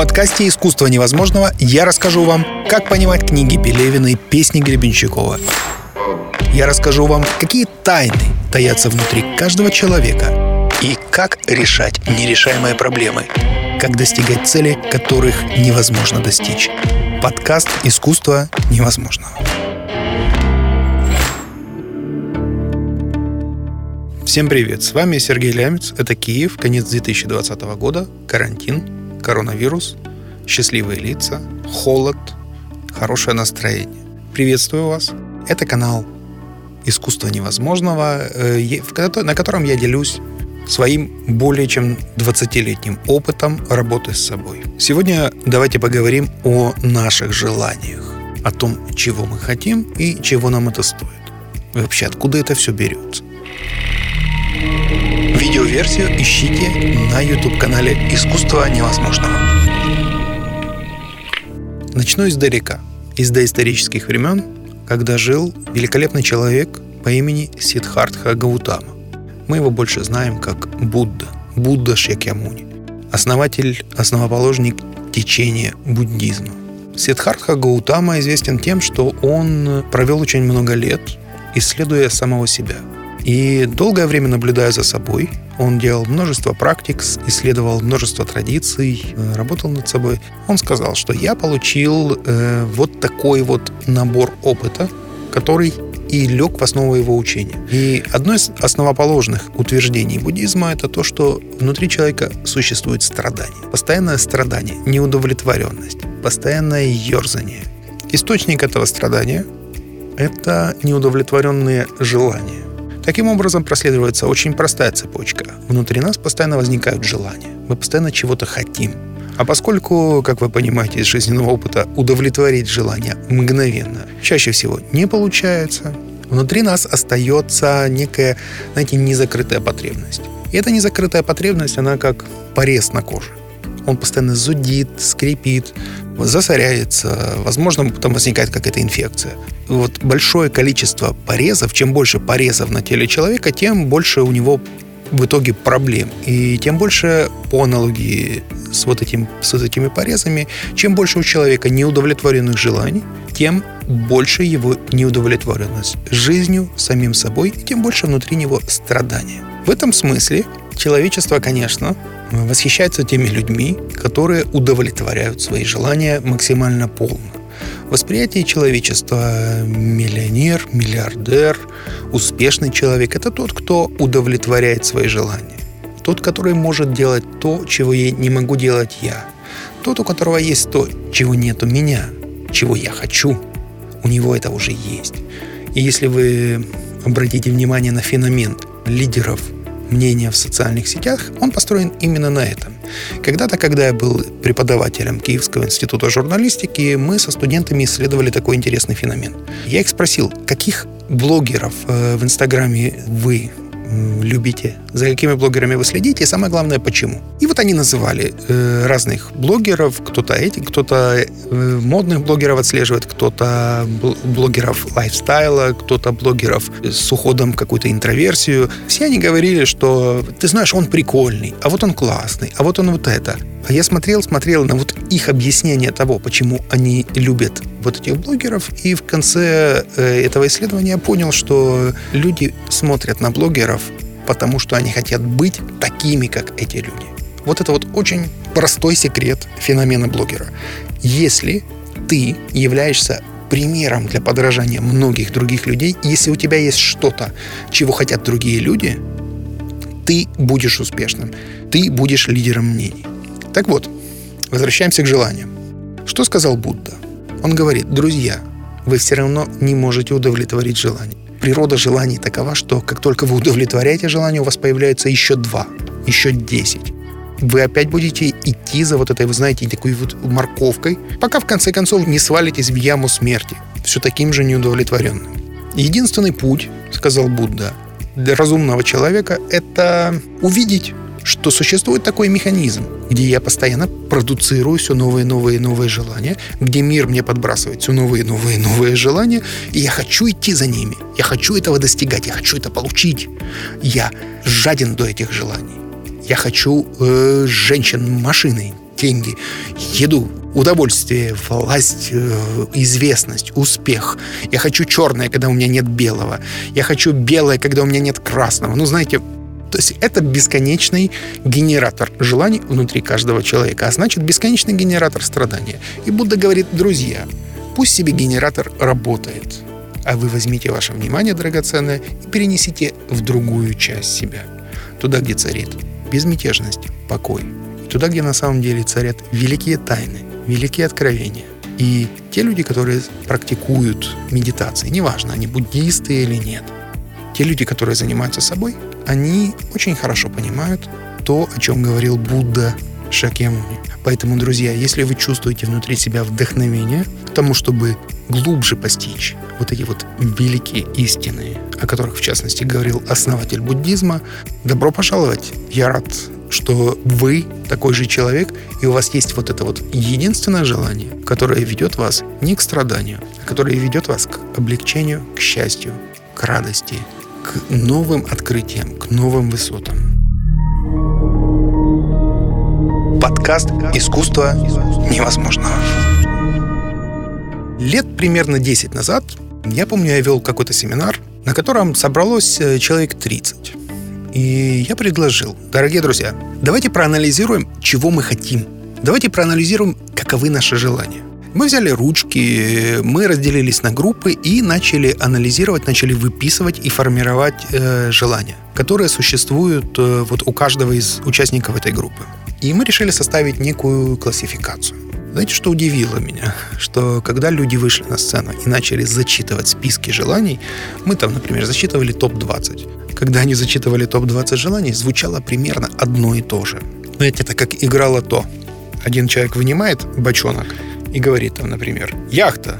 подкасте «Искусство невозможного» я расскажу вам, как понимать книги Пелевина и песни Гребенщикова. Я расскажу вам, какие тайны таятся внутри каждого человека и как решать нерешаемые проблемы, как достигать цели, которых невозможно достичь. Подкаст «Искусство невозможного». Всем привет, с вами Сергей Лямец, это Киев, конец 2020 года, карантин, коронавирус, счастливые лица, холод, хорошее настроение. Приветствую вас, это канал «Искусство невозможного», э, на котором я делюсь своим более чем 20-летним опытом работы с собой. Сегодня давайте поговорим о наших желаниях, о том, чего мы хотим и чего нам это стоит. И вообще, откуда это все берется. Видеоверсию ищите на YouTube-канале «Искусство невозможного». Начну издалека, из доисторических времен, когда жил великолепный человек по имени Сидхартха Гаутама. Мы его больше знаем как Будда, Будда Шьякьямуни, основатель, основоположник течения буддизма. Сиддхартха Гаутама известен тем, что он провел очень много лет, исследуя самого себя – и долгое время наблюдая за собой, он делал множество практик, исследовал множество традиций, э, работал над собой. Он сказал, что я получил э, вот такой вот набор опыта, который и лег в основу его учения. И одно из основоположных утверждений буддизма это то, что внутри человека существует страдание. Постоянное страдание, неудовлетворенность, постоянное ерзание. Источник этого страдания – это неудовлетворенные желания. Таким образом проследуется очень простая цепочка. Внутри нас постоянно возникают желания. Мы постоянно чего-то хотим. А поскольку, как вы понимаете из жизненного опыта, удовлетворить желания мгновенно чаще всего не получается, внутри нас остается некая, знаете, незакрытая потребность. И эта незакрытая потребность, она как порез на коже. Он постоянно зудит, скрипит, засоряется, возможно, потом возникает какая-то инфекция. Вот большое количество порезов, чем больше порезов на теле человека, тем больше у него в итоге проблем. И тем больше, по аналогии с вот, этим, с вот этими порезами, чем больше у человека неудовлетворенных желаний, тем больше его неудовлетворенность жизнью, самим собой, и тем больше внутри него страдания. В этом смысле человечество, конечно, восхищается теми людьми, которые удовлетворяют свои желания максимально полно. Восприятие человечества миллионер, миллиардер, успешный человек – это тот, кто удовлетворяет свои желания. Тот, который может делать то, чего я не могу делать я. Тот, у которого есть то, чего нет у меня, чего я хочу. У него это уже есть. И если вы обратите внимание на феномен лидеров мнения в социальных сетях, он построен именно на этом. Когда-то, когда я был преподавателем Киевского института журналистики, мы со студентами исследовали такой интересный феномен. Я их спросил, каких блогеров э, в Инстаграме вы любите, за какими блогерами вы следите, и самое главное, почему. И вот они называли э, разных блогеров, кто-то эти, кто-то э, модных блогеров отслеживает, кто-то блогеров лайфстайла, кто-то блогеров с уходом в какую-то интроверсию. Все они говорили, что, ты знаешь, он прикольный, а вот он классный, а вот он вот это. А я смотрел, смотрел на вот их объяснение того, почему они любят вот этих блогеров, и в конце э, этого исследования я понял, что люди смотрят на блогеров, потому что они хотят быть такими, как эти люди. Вот это вот очень простой секрет феномена блогера. Если ты являешься примером для подражания многих других людей, если у тебя есть что-то, чего хотят другие люди, ты будешь успешным, ты будешь лидером мнений. Так вот, возвращаемся к желаниям. Что сказал Будда? Он говорит, друзья, вы все равно не можете удовлетворить желание. Природа желаний такова, что как только вы удовлетворяете желание, у вас появляется еще два, еще десять. Вы опять будете идти за вот этой, вы знаете, такой вот морковкой, пока в конце концов не свалитесь в яму смерти, все таким же неудовлетворенным. Единственный путь, сказал Будда, для разумного человека – это увидеть что существует такой механизм, где я постоянно продуцирую все новые, новые, новые желания, где мир мне подбрасывает все новые, новые, новые желания, и я хочу идти за ними, я хочу этого достигать, я хочу это получить. Я жаден до этих желаний. Я хочу э, женщин, машины, деньги, еду, удовольствие, власть, э, известность, успех. Я хочу черное, когда у меня нет белого. Я хочу белое, когда у меня нет красного. Ну, знаете, то есть это бесконечный генератор желаний внутри каждого человека, а значит бесконечный генератор страдания. И Будда говорит, друзья, пусть себе генератор работает, а вы возьмите ваше внимание драгоценное и перенесите в другую часть себя, туда, где царит безмятежность, покой, туда, где на самом деле царят великие тайны, великие откровения. И те люди, которые практикуют медитации, неважно, они буддисты или нет, те люди, которые занимаются собой, они очень хорошо понимают то, о чем говорил Будда Шакьямуни. Поэтому, друзья, если вы чувствуете внутри себя вдохновение к тому, чтобы глубже постичь вот эти вот великие истины, о которых, в частности, говорил основатель буддизма, добро пожаловать. Я рад, что вы такой же человек, и у вас есть вот это вот единственное желание, которое ведет вас не к страданию, а которое ведет вас к облегчению, к счастью, к радости, к новым открытиям, к новым высотам. Подкаст «Искусство невозможного». Лет примерно 10 назад, я помню, я вел какой-то семинар, на котором собралось э, человек 30. И я предложил, дорогие друзья, давайте проанализируем, чего мы хотим. Давайте проанализируем, каковы наши желания. Мы взяли ручки, мы разделились на группы и начали анализировать, начали выписывать и формировать э, желания, которые существуют э, вот у каждого из участников этой группы. И мы решили составить некую классификацию. Знаете, что удивило меня? Что когда люди вышли на сцену и начали зачитывать списки желаний, мы там, например, зачитывали топ-20. Когда они зачитывали топ-20 желаний, звучало примерно одно и то же. Знаете, это как играло то. Один человек вынимает бочонок и говорит там, например, яхта.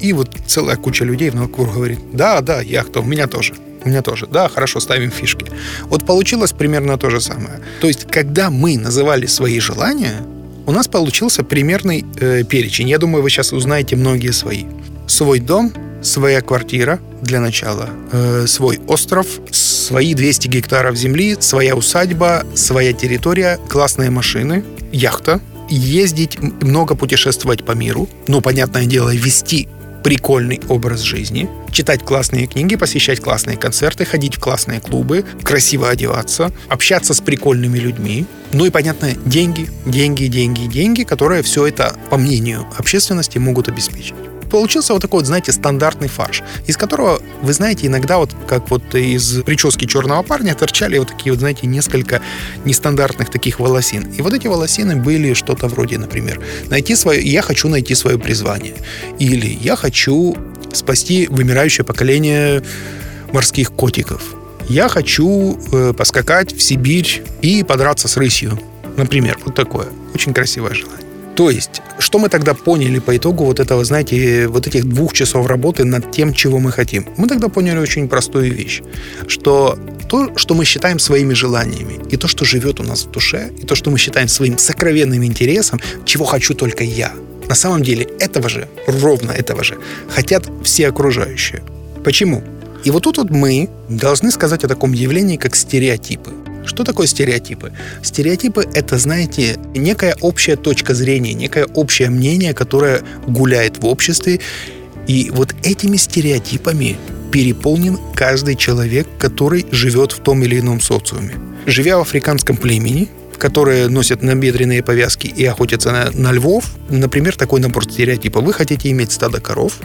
И вот целая куча людей вокруг говорит, да, да, яхта, у меня тоже. У меня тоже. Да, хорошо, ставим фишки. Вот получилось примерно то же самое. То есть, когда мы называли свои желания, у нас получился примерный э, перечень. Я думаю, вы сейчас узнаете многие свои. Свой дом, своя квартира для начала, э, свой остров, свои 200 гектаров земли, своя усадьба, своя территория, классные машины, яхта, ездить, много путешествовать по миру, ну, понятное дело, вести прикольный образ жизни, читать классные книги, посещать классные концерты, ходить в классные клубы, красиво одеваться, общаться с прикольными людьми. Ну и, понятно, деньги, деньги, деньги, деньги, которые все это, по мнению общественности, могут обеспечить получился вот такой вот, знаете, стандартный фарш, из которого, вы знаете, иногда вот как вот из прически черного парня торчали вот такие вот, знаете, несколько нестандартных таких волосин. И вот эти волосины были что-то вроде, например, найти свое, я хочу найти свое призвание. Или я хочу спасти вымирающее поколение морских котиков. Я хочу э, поскакать в Сибирь и подраться с рысью. Например, вот такое. Очень красивое желание. То есть, что мы тогда поняли по итогу вот этого, знаете, вот этих двух часов работы над тем, чего мы хотим? Мы тогда поняли очень простую вещь, что то, что мы считаем своими желаниями, и то, что живет у нас в душе, и то, что мы считаем своим сокровенным интересом, чего хочу только я, на самом деле этого же, ровно этого же, хотят все окружающие. Почему? И вот тут вот мы должны сказать о таком явлении, как стереотипы. Что такое стереотипы? Стереотипы — это, знаете, некая общая точка зрения, некое общее мнение, которое гуляет в обществе. И вот этими стереотипами переполнен каждый человек, который живет в том или ином социуме. Живя в африканском племени, которые носят набедренные повязки и охотятся на, на львов, например, такой набор стереотипов. Вы хотите иметь стадо коров,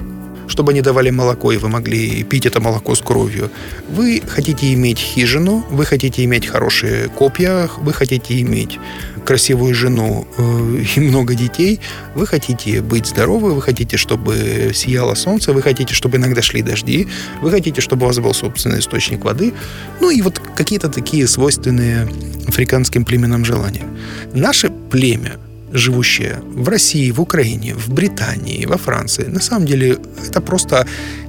чтобы они давали молоко, и вы могли пить это молоко с кровью. Вы хотите иметь хижину, вы хотите иметь хорошие копья, вы хотите иметь красивую жену э, и много детей, вы хотите быть здоровы, вы хотите, чтобы сияло солнце, вы хотите, чтобы иногда шли дожди, вы хотите, чтобы у вас был собственный источник воды, ну и вот какие-то такие свойственные африканским племенам желания. Наше племя – живущие в России, в Украине, в Британии, во Франции, на самом деле это просто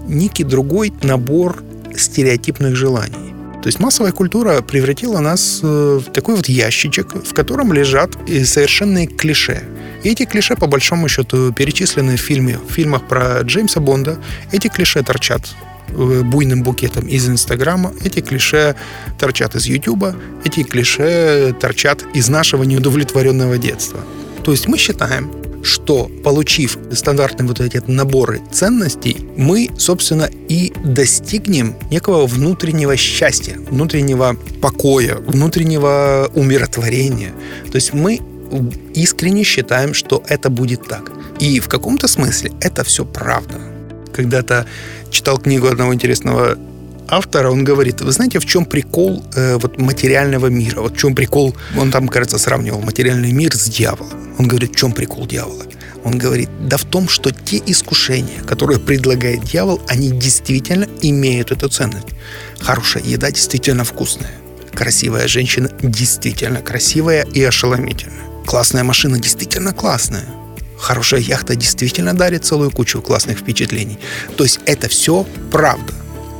некий другой набор стереотипных желаний. То есть массовая культура превратила нас э, в такой вот ящичек, в котором лежат совершенные клише. И эти клише, по большому счету, перечислены в фильме, в фильмах про Джеймса Бонда. Эти клише торчат э, буйным букетом из Инстаграма, эти клише торчат из Ютуба, эти клише торчат из нашего неудовлетворенного детства. То есть мы считаем, что, получив стандартные вот эти наборы ценностей, мы, собственно, и достигнем некого внутреннего счастья, внутреннего покоя, внутреннего умиротворения. То есть мы искренне считаем, что это будет так. И в каком-то смысле это все правда. Когда-то читал книгу одного интересного автора, он говорит, вы знаете, в чем прикол э, вот материального мира? Вот в чем прикол, он там, кажется, сравнивал материальный мир с дьяволом. Он говорит, в чем прикол дьявола? Он говорит, да в том, что те искушения, которые предлагает дьявол, они действительно имеют эту ценность. Хорошая еда действительно вкусная. Красивая женщина действительно красивая и ошеломительная. Классная машина действительно классная. Хорошая яхта действительно дарит целую кучу классных впечатлений. То есть это все правда.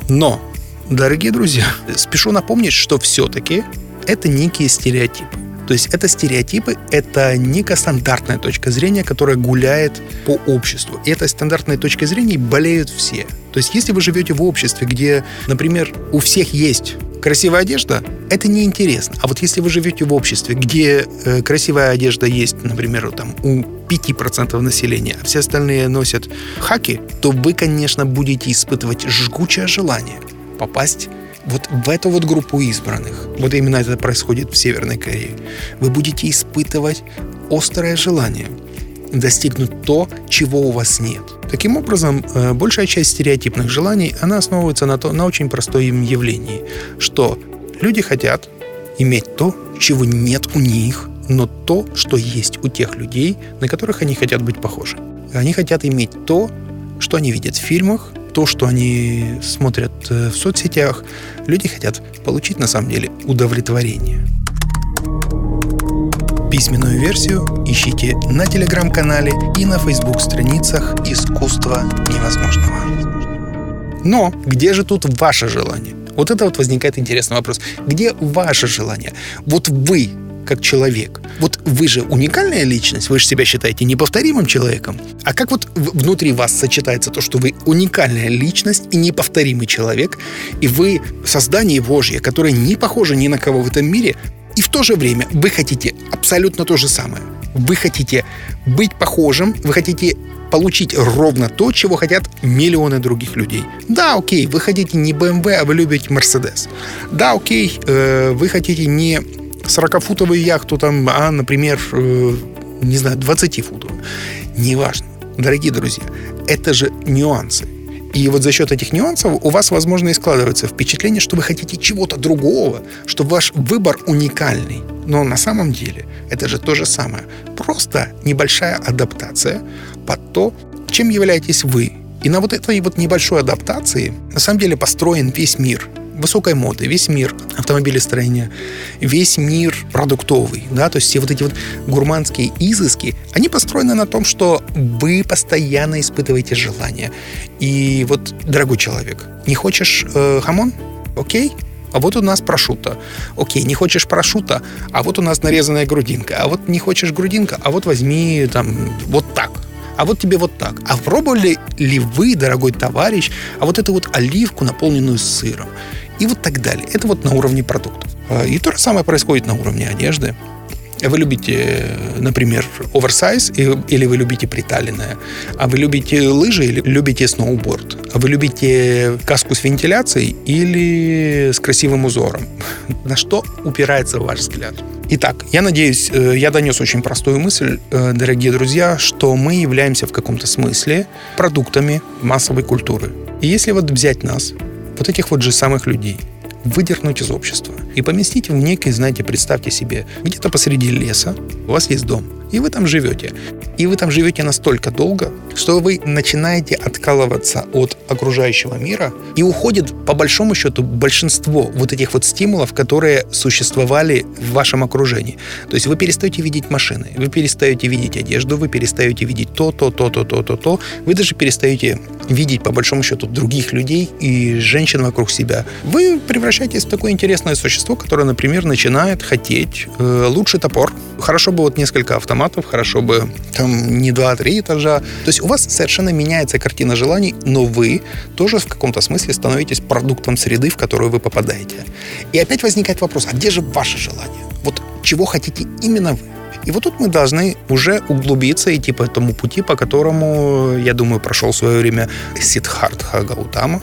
Но Дорогие друзья, спешу напомнить, что все-таки это некие стереотипы. То есть это стереотипы, это некая стандартная точка зрения, которая гуляет по обществу. И этой стандартной точкой зрения болеют все. То есть если вы живете в обществе, где, например, у всех есть красивая одежда, это неинтересно. А вот если вы живете в обществе, где э, красивая одежда есть, например, там, у 5% населения, а все остальные носят хаки, то вы, конечно, будете испытывать жгучее желание попасть вот в эту вот группу избранных, вот именно это происходит в Северной Корее, вы будете испытывать острое желание достигнуть то, чего у вас нет. Таким образом, э, большая часть стереотипных желаний, она основывается на, то, на очень простом явлении, что люди хотят иметь то, чего нет у них, но то, что есть у тех людей, на которых они хотят быть похожи. Они хотят иметь то, что они видят в фильмах, то, что они смотрят э, в соцсетях, люди хотят получить на самом деле удовлетворение. Письменную версию ищите на телеграм-канале и на фейсбук-страницах «Искусство невозможного». Но где же тут ваше желание? Вот это вот возникает интересный вопрос. Где ваше желание? Вот вы как человек. Вот вы же уникальная личность, вы же себя считаете неповторимым человеком. А как вот внутри вас сочетается то, что вы уникальная личность и неповторимый человек, и вы создание Божье, которое не похоже ни на кого в этом мире, и в то же время вы хотите абсолютно то же самое. Вы хотите быть похожим, вы хотите получить ровно то, чего хотят миллионы других людей. Да, окей, вы хотите не BMW, а вы любите Mercedes. Да, окей, э, вы хотите не 40-футовую яхту, там, а, например, э, не знаю, 20-футовую. Неважно. Дорогие друзья, это же нюансы. И вот за счет этих нюансов у вас, возможно, и складывается впечатление, что вы хотите чего-то другого, что ваш выбор уникальный. Но на самом деле это же то же самое. Просто небольшая адаптация под то, чем являетесь вы. И на вот этой вот небольшой адаптации на самом деле построен весь мир высокой моды, весь мир автомобилестроения, весь мир продуктовый, да, то есть все вот эти вот гурманские изыски, они построены на том, что вы постоянно испытываете желание. И вот, дорогой человек, не хочешь э, хамон? Окей, а вот у нас прошута. Окей, не хочешь прошута, а вот у нас нарезанная грудинка. А вот не хочешь грудинка, а вот возьми там вот так а вот тебе вот так. А пробовали ли вы, дорогой товарищ, а вот эту вот оливку, наполненную сыром? И вот так далее. Это вот на уровне продуктов. А, и то же самое происходит на уровне одежды. Вы любите, например, оверсайз, или вы любите приталенное, а вы любите лыжи или любите сноуборд, а вы любите каску с вентиляцией или с красивым узором. На что упирается ваш взгляд? Итак, я надеюсь, э, я донес очень простую мысль, э, дорогие друзья, что мы являемся в каком-то смысле продуктами массовой культуры. И если вот взять нас, вот этих вот же самых людей, выдернуть из общества. И поместить в некий, знаете, представьте себе, где-то посреди леса у вас есть дом, и вы там живете. И вы там живете настолько долго, что вы начинаете откалываться от окружающего мира, и уходит, по большому счету, большинство вот этих вот стимулов, которые существовали в вашем окружении. То есть вы перестаете видеть машины, вы перестаете видеть одежду, вы перестаете видеть то, то, то, то, то, то, то. Вы даже перестаете видеть, по большому счету, других людей и женщин вокруг себя. Вы превращаетесь в такое интересное существо, которое, например, начинает хотеть э, лучший топор. Хорошо бы вот несколько автоматов, хорошо бы там не два-три этажа. То есть у вас совершенно меняется картина желаний, но вы тоже в каком-то смысле становитесь продуктом среды, в которую вы попадаете. И опять возникает вопрос, а где же ваше желание? Вот чего хотите именно вы? И вот тут мы должны уже углубиться, идти по этому пути, по которому, я думаю, прошел в свое время Сиддхартха Гаутама,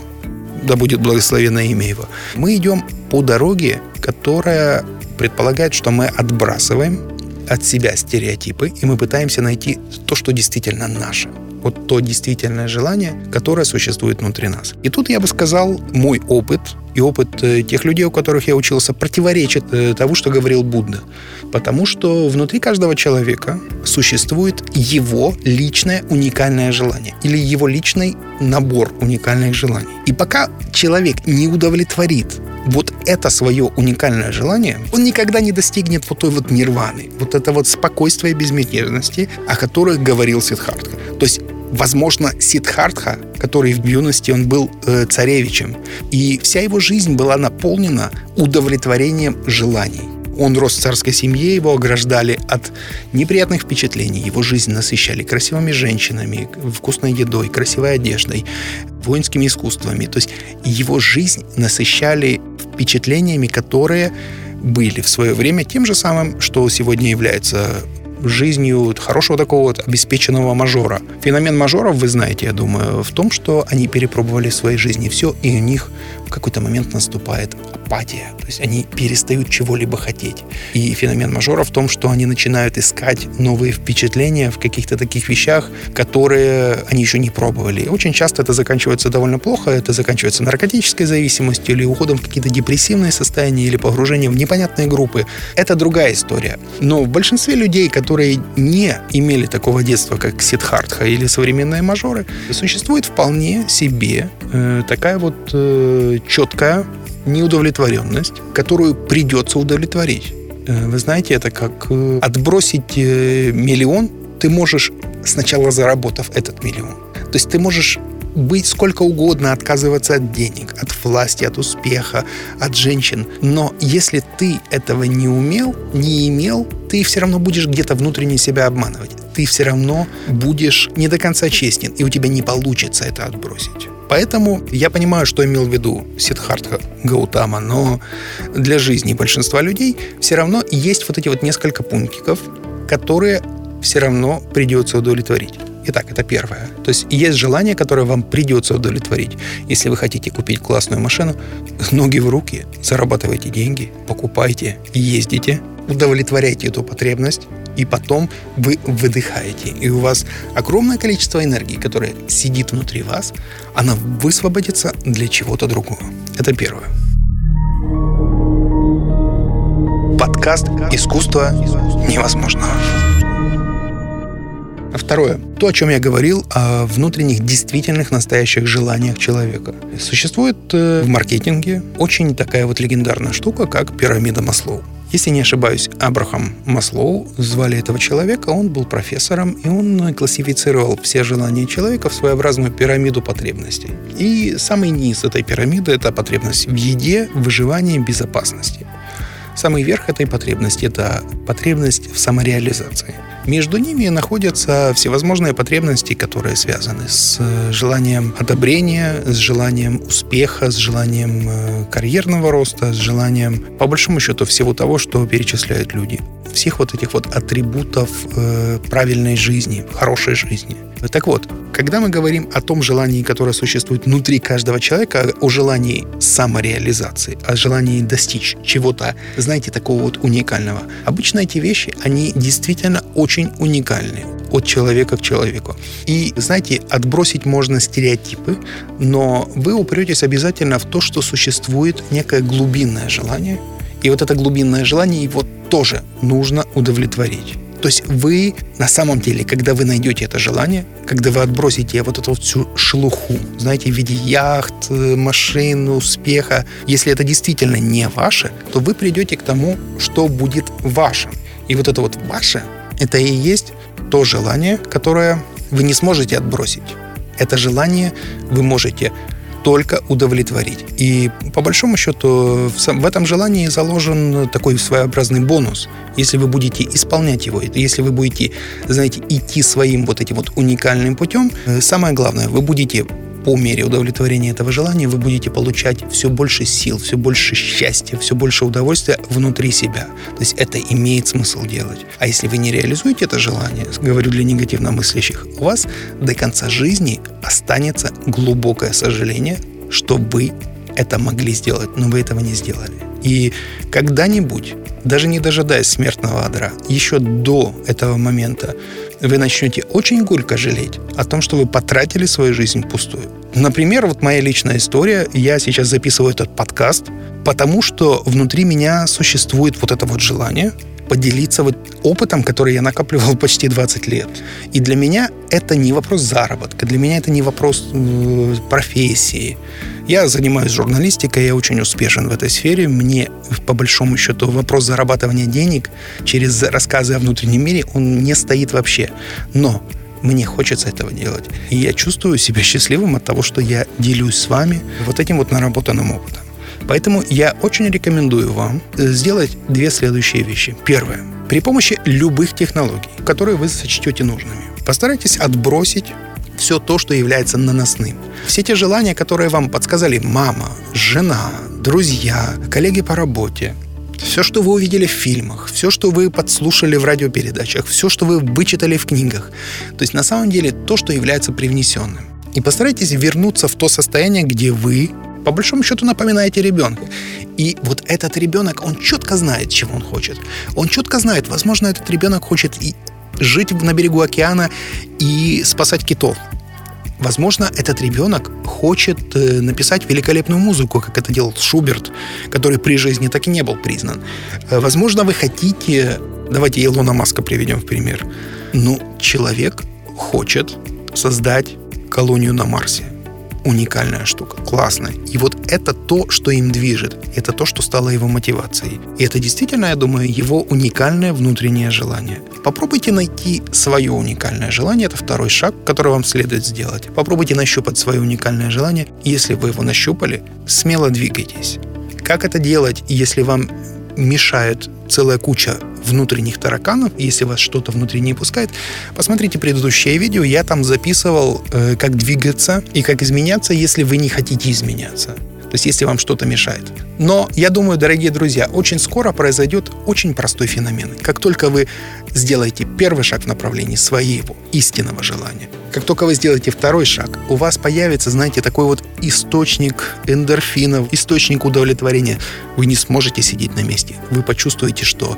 да будет благословено имя его. Мы идем по дороге, которая предполагает, что мы отбрасываем от себя стереотипы, и мы пытаемся найти то, что действительно наше вот то действительное желание, которое существует внутри нас. И тут я бы сказал, мой опыт и опыт э, тех людей, у которых я учился, противоречит э, того, что говорил Будда. Потому что внутри каждого человека существует его личное уникальное желание или его личный набор уникальных желаний. И пока человек не удовлетворит вот это свое уникальное желание, он никогда не достигнет вот той вот нирваны, вот это вот спокойствия и безмятежности, о которых говорил Сиддхартха. То есть Возможно, Сиддхартха, который в юности он был э, царевичем, и вся его жизнь была наполнена удовлетворением желаний. Он рос в царской семье, его ограждали от неприятных впечатлений. Его жизнь насыщали красивыми женщинами, вкусной едой, красивой одеждой, воинскими искусствами. То есть его жизнь насыщали впечатлениями, которые были в свое время тем же самым, что сегодня является жизнью хорошего такого вот обеспеченного мажора. Феномен мажоров, вы знаете, я думаю, в том, что они перепробовали в своей жизни все, и у них в какой-то момент наступает апатия. То есть они перестают чего-либо хотеть. И феномен мажора в том, что они начинают искать новые впечатления в каких-то таких вещах, которые они еще не пробовали. И очень часто это заканчивается довольно плохо. Это заканчивается наркотической зависимостью или уходом в какие-то депрессивные состояния или погружением в непонятные группы. Это другая история. Но в большинстве людей, которые не имели такого детства, как Сидхартха или современные мажоры, существует вполне себе э, такая вот э, четкая неудовлетворенность, которую придется удовлетворить. Э, вы знаете, это как э, отбросить э, миллион, ты можешь сначала заработав этот миллион. То есть ты можешь быть сколько угодно, отказываться от денег, от власти, от успеха, от женщин. Но если ты этого не умел, не имел, ты все равно будешь где-то внутренне себя обманывать. Ты все равно будешь не до конца честен, и у тебя не получится это отбросить. Поэтому я понимаю, что имел в виду Сиддхартха Гаутама, но для жизни большинства людей все равно есть вот эти вот несколько пунктиков, которые все равно придется удовлетворить. Итак, это первое. То есть есть желание, которое вам придется удовлетворить. Если вы хотите купить классную машину, ноги в руки, зарабатывайте деньги, покупайте, ездите, удовлетворяйте эту потребность, и потом вы выдыхаете. И у вас огромное количество энергии, которая сидит внутри вас, она высвободится для чего-то другого. Это первое. Подкаст «Искусство невозможного». Второе. То, о чем я говорил, о внутренних, действительных, настоящих желаниях человека. Существует э, в маркетинге очень такая вот легендарная штука, как пирамида Маслоу. Если не ошибаюсь, Абрахам Маслоу звали этого человека, он был профессором, и он классифицировал все желания человека в своеобразную пирамиду потребностей. И самый низ этой пирамиды – это потребность в еде, выживании, безопасности. Самый верх этой потребности – это потребность в самореализации – между ними находятся всевозможные потребности, которые связаны с э, желанием одобрения, с желанием успеха, с желанием э, карьерного роста, с желанием, по большому счету, всего того, что перечисляют люди. Всех вот этих вот атрибутов э, правильной жизни, хорошей жизни. Так вот, когда мы говорим о том желании, которое существует внутри каждого человека, о желании самореализации, о желании достичь чего-то, знаете, такого вот уникального, обычно эти вещи, они действительно очень уникальны от человека к человеку. И, знаете, отбросить можно стереотипы, но вы упретесь обязательно в то, что существует некое глубинное желание, и вот это глубинное желание его тоже нужно удовлетворить. То есть вы на самом деле, когда вы найдете это желание, когда вы отбросите вот эту всю шелуху, знаете, в виде яхт, э, машин, успеха, если это действительно не ваше, то вы придете к тому, что будет вашим. И вот это вот ваше, это и есть то желание, которое вы не сможете отбросить. Это желание вы можете только удовлетворить. И по большому счету в этом желании заложен такой своеобразный бонус. Если вы будете исполнять его, если вы будете, знаете, идти своим вот этим вот уникальным путем, э, самое главное, вы будете по мере удовлетворения этого желания вы будете получать все больше сил, все больше счастья, все больше удовольствия внутри себя. То есть это имеет смысл делать. А если вы не реализуете это желание, говорю для негативно мыслящих, у вас до конца жизни останется глубокое сожаление, что вы это могли сделать, но вы этого не сделали. И когда-нибудь, даже не дожидаясь смертного адра, еще до этого момента, вы начнете очень горько жалеть о том, что вы потратили свою жизнь пустую. Например, вот моя личная история. Я сейчас записываю этот подкаст, потому что внутри меня существует вот это вот желание поделиться вот опытом, который я накапливал почти 20 лет. И для меня это не вопрос заработка, для меня это не вопрос э, профессии. Я занимаюсь журналистикой, я очень успешен в этой сфере. Мне, по большому счету, вопрос зарабатывания денег через рассказы о внутреннем мире, он не стоит вообще. Но мне хочется этого делать. И я чувствую себя счастливым от того, что я делюсь с вами вот этим вот наработанным опытом. Поэтому я очень рекомендую вам э, сделать две следующие вещи. Первое. При помощи любых технологий, которые вы сочтете нужными, постарайтесь отбросить все то, что является наносным. Все те желания, которые вам подсказали мама, жена, друзья, коллеги по работе, все, что вы увидели в фильмах, все, что вы подслушали в радиопередачах, все, что вы вычитали в книгах. То есть на самом деле то, что является привнесенным. И постарайтесь вернуться в то состояние, где вы по большому счету напоминаете ребенка. И вот этот ребенок, он четко знает, чего он хочет. Он четко знает, возможно, этот ребенок хочет и жить на берегу океана и спасать китов. Возможно, этот ребенок хочет э, написать великолепную музыку, как это делал Шуберт, который при жизни так и не был признан. Э, возможно, вы хотите... Давайте Илона Маска приведем в пример. Ну, человек хочет создать колонию на Марсе уникальная штука, классная. И вот это то, что им движет, это то, что стало его мотивацией. И это действительно, я думаю, его уникальное внутреннее желание. Попробуйте найти свое уникальное желание, это второй шаг, который вам следует сделать. Попробуйте нащупать свое уникальное желание, если вы его нащупали, смело двигайтесь. Как это делать, если вам мешает целая куча внутренних тараканов, если вас что-то внутри не пускает, посмотрите предыдущее видео, я там записывал, э, как двигаться и как изменяться, если вы не хотите изменяться. То есть, если вам что-то мешает. Но я думаю, дорогие друзья, очень скоро произойдет очень простой феномен. Как только вы сделаете первый шаг в направлении своего истинного желания, как только вы сделаете второй шаг, у вас появится, знаете, такой вот источник эндорфинов, источник удовлетворения. Вы не сможете сидеть на месте. Вы почувствуете, что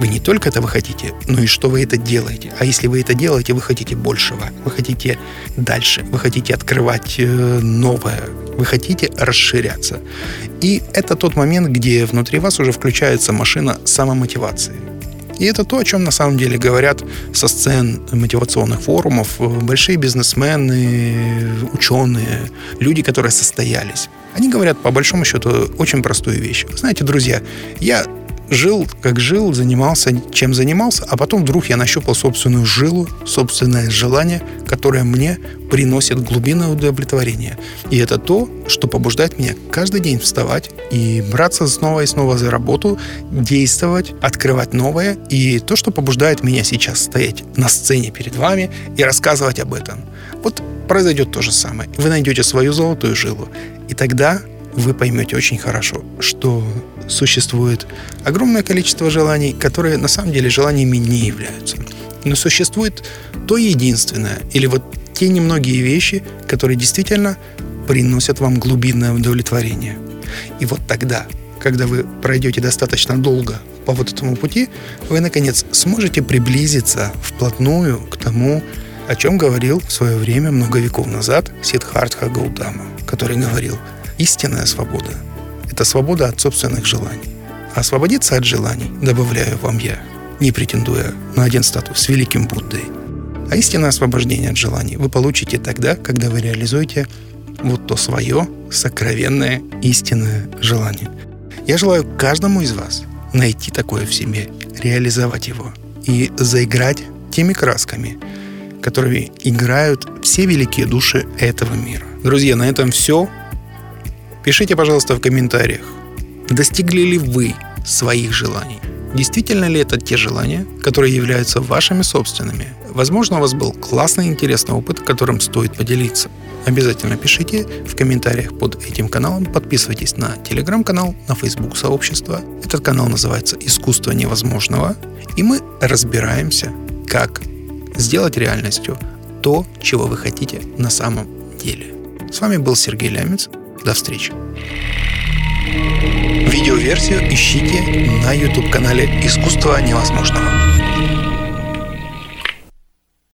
вы не только этого хотите, но и что вы это делаете. А если вы это делаете, вы хотите большего. Вы хотите дальше. Вы хотите открывать э, новое. Вы хотите расширяться. И это тот момент, где внутри вас уже включается машина самомотивации. И это то, о чем на самом деле говорят со сцен мотивационных форумов большие бизнесмены, ученые, люди, которые состоялись. Они говорят, по большому счету, очень простую вещь. Знаете, друзья, я жил, как жил, занимался, чем занимался, а потом вдруг я нащупал собственную жилу, собственное желание, которое мне приносит глубинное удовлетворение. И это то, что побуждает меня каждый день вставать и браться снова и снова за работу, действовать, открывать новое. И то, что побуждает меня сейчас стоять на сцене перед вами и рассказывать об этом. Вот произойдет то же самое. Вы найдете свою золотую жилу. И тогда вы поймете очень хорошо, что существует огромное количество желаний, которые на самом деле желаниями не являются. Но существует то единственное, или вот те немногие вещи, которые действительно приносят вам глубинное удовлетворение. И вот тогда, когда вы пройдете достаточно долго по вот этому пути, вы, наконец, сможете приблизиться вплотную к тому, о чем говорил в свое время, много веков назад, Сиддхартха Гаутама, который говорил, истинная свобода это свобода от собственных желаний. Освободиться от желаний, добавляю вам я, не претендуя на один статус с великим Буддой. А истинное освобождение от желаний вы получите тогда, когда вы реализуете вот то свое сокровенное истинное желание. Я желаю каждому из вас найти такое в себе, реализовать его и заиграть теми красками, которыми играют все великие души этого мира. Друзья, на этом все. Пишите, пожалуйста, в комментариях, достигли ли вы своих желаний. Действительно ли это те желания, которые являются вашими собственными? Возможно, у вас был классный интересный опыт, которым стоит поделиться. Обязательно пишите в комментариях под этим каналом, подписывайтесь на телеграм-канал, на Facebook сообщество. Этот канал называется «Искусство невозможного», и мы разбираемся, как сделать реальностью то, чего вы хотите на самом деле. С вами был Сергей Лямец. До встречи. Видеоверсию ищите на YouTube-канале «Искусство невозможного».